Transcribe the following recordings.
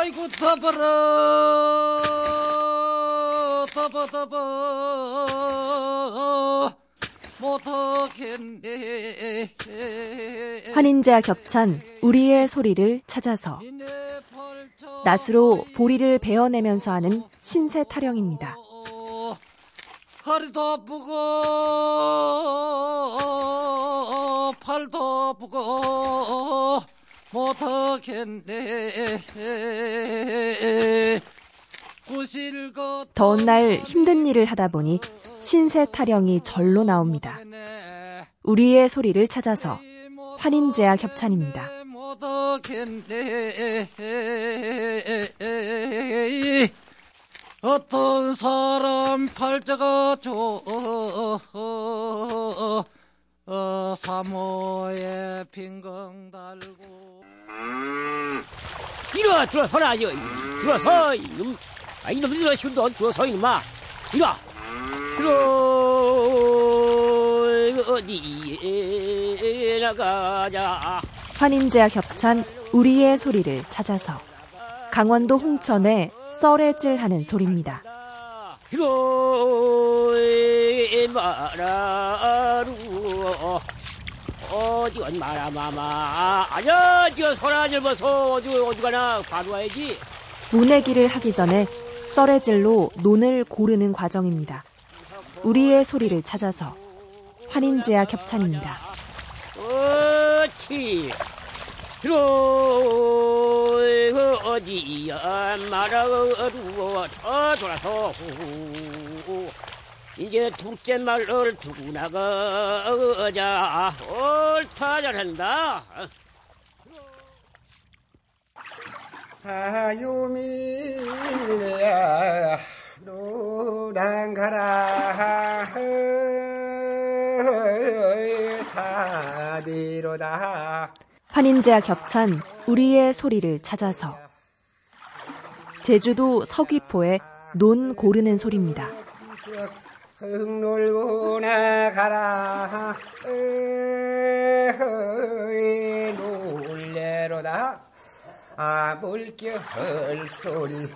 아이고 더버려 더버 더버 못하겠네. 환인제와 겹찬 우리의 소리를 찾아서 낫으로 보리를 베어내면서 하는 신세 타령입니다. 허리도 아프고 팔도 아프고 못하겠네 더운 날 힘든 일을 하다 보니 신세 타령이 절로 나옵니다. 우리의 소리를 찾아서 환인제와 협찬입니다. 어떤 사람 팔자가 좋 어, 사모에 빈강 달고 이리 와 들어서라 이거 들어서 이놈. 아 이놈 들어 힘도 들어서 이놈아. 이리 와. 들어 어디 나가자. 환인제와 겹찬 우리의 소리를 찾아서 강원도 홍천에 썰애질하는 소리입니다. 어디 건 마라 마마. 아니야 저 소라질 벗어 어디 어디 가나? 바로 와야지. 모내기를 하기 전에 썰애질로 논을 고르는 과정입니다. 우리의 소리를 찾아서 환인제와 겹찬입니다. 어치 들어 어디야? 말아루어 더 돌아서 이제 둘째 말을 두고 나가자 옳다 잘한다. 아유미야 노랑 가라. 사디로다. 환인제와 겹찬 우리의 소리를 찾아서 제주도 서귀포의 논 고르는 소리입니다. 흥 놀고 나가라 놀래로다 아 물결 소리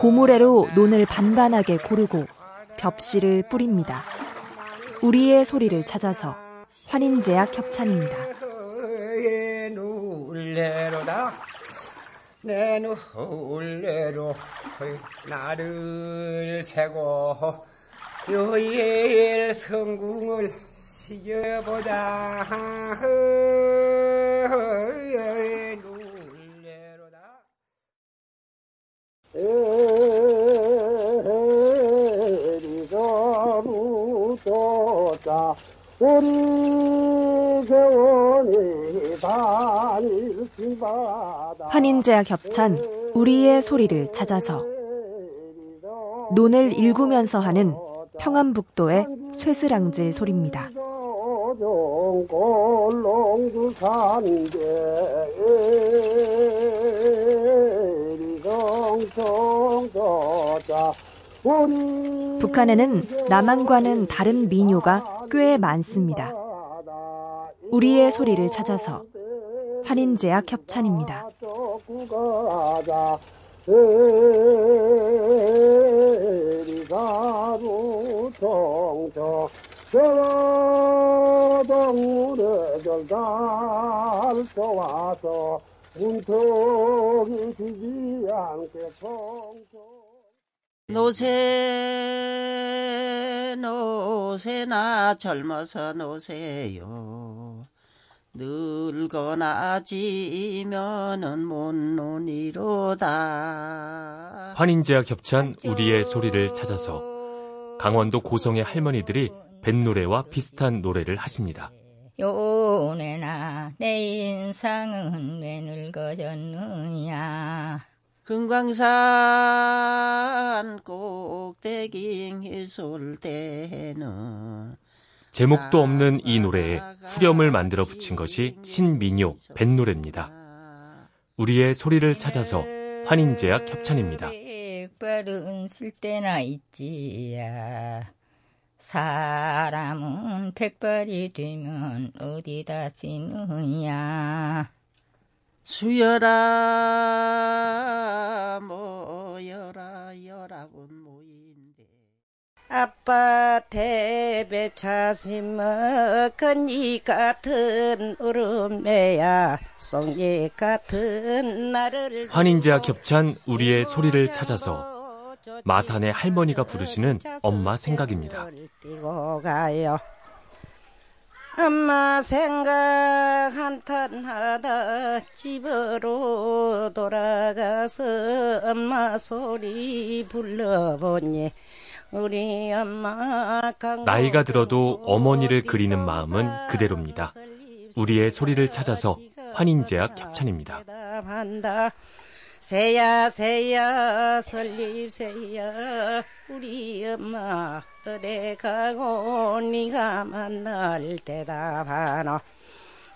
고무래로 논을 반반하게 고르고 벽실을 뿌립니다. 우리의 소리를 찾아서 환인제약 협찬입니다. 놀래로다 내 놀래로 나를 세고 요일 성궁을 시켜보자 놀래로다. 에리가 무도자 우리 세원이 반일시바다. 환인제와 겹찬 우리의 소리를 찾아서 논을 일구면서 하는 평안북도의 쇠스랑질 소리입니다. 북한에는 남한과는 다른 민요가 꽤 많습니다. 우리의 소리를 찾아서 환인제약 협찬입니다. 가루 통통 절달 좋아서 문턱이 지지 않게 통통 노세 노세나 젊어서 노세요 늙거나 지면은 못 노니로다. 환인제와 겹찬 우리의 소리를 찾아서 강원도 고성의 할머니들이 뱃노래와 비슷한 노래를 하십니다. 요네나 내 인상은 왜 늙어졌느냐 금강산 꼭대기 해솔 때는 제목도 없는 이 노래에 후렴을 만들어 붙인 것이 신민요 뱃노래입니다. 우리의 소리를 찾아서 환인제약 협찬입니다. 백발은 쓸 때나 있지야. 사람은 백발이 되면 어디다 쓰느냐? 수여라 모여라 여라군 모인데 아빠 대배 자심은 큰이 같은 울음매야. 송이 같은 나를 환인자 겹찬 우리의 소리를 찾아서 마산의 할머니가 부르시는 엄마 생각입니다. 엄마 생각 한탄 하다 집으로 돌아가서 엄마 소리 불러보니 우리 엄마 나이가 들어도 어머니를 그리는 마음은 그대로입니다. 우리의 소리를 찾아서 환인제약 협찬입니다. 새야 새야 설립 새야. 우리 엄마 어디 가고 네가 만날 대답하노.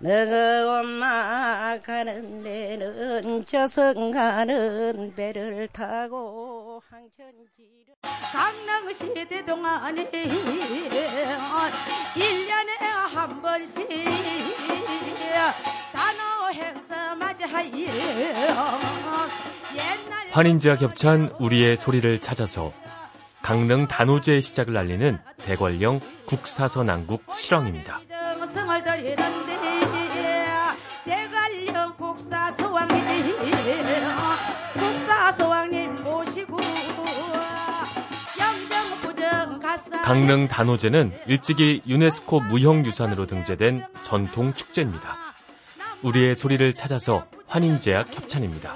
너가 엄마 가는 데는 저승 가는 배를 타고 항천지로 강릉시 대 동안에 1년에 한 번씩 단어 행사 맞이하여 옛날 환인제와 겹찬 우리의 소리를 찾아서 강릉 단오제의 시작을 알리는 대관령 국사선왕국 실황입니다. 성을 드리는데 대관령 영정부정 가사. 강릉 단오제는 일찍이 유네스코 무형유산으로 등재된 전통 축제입니다. 우리의 소리를 찾아서 환인제약 협찬입니다.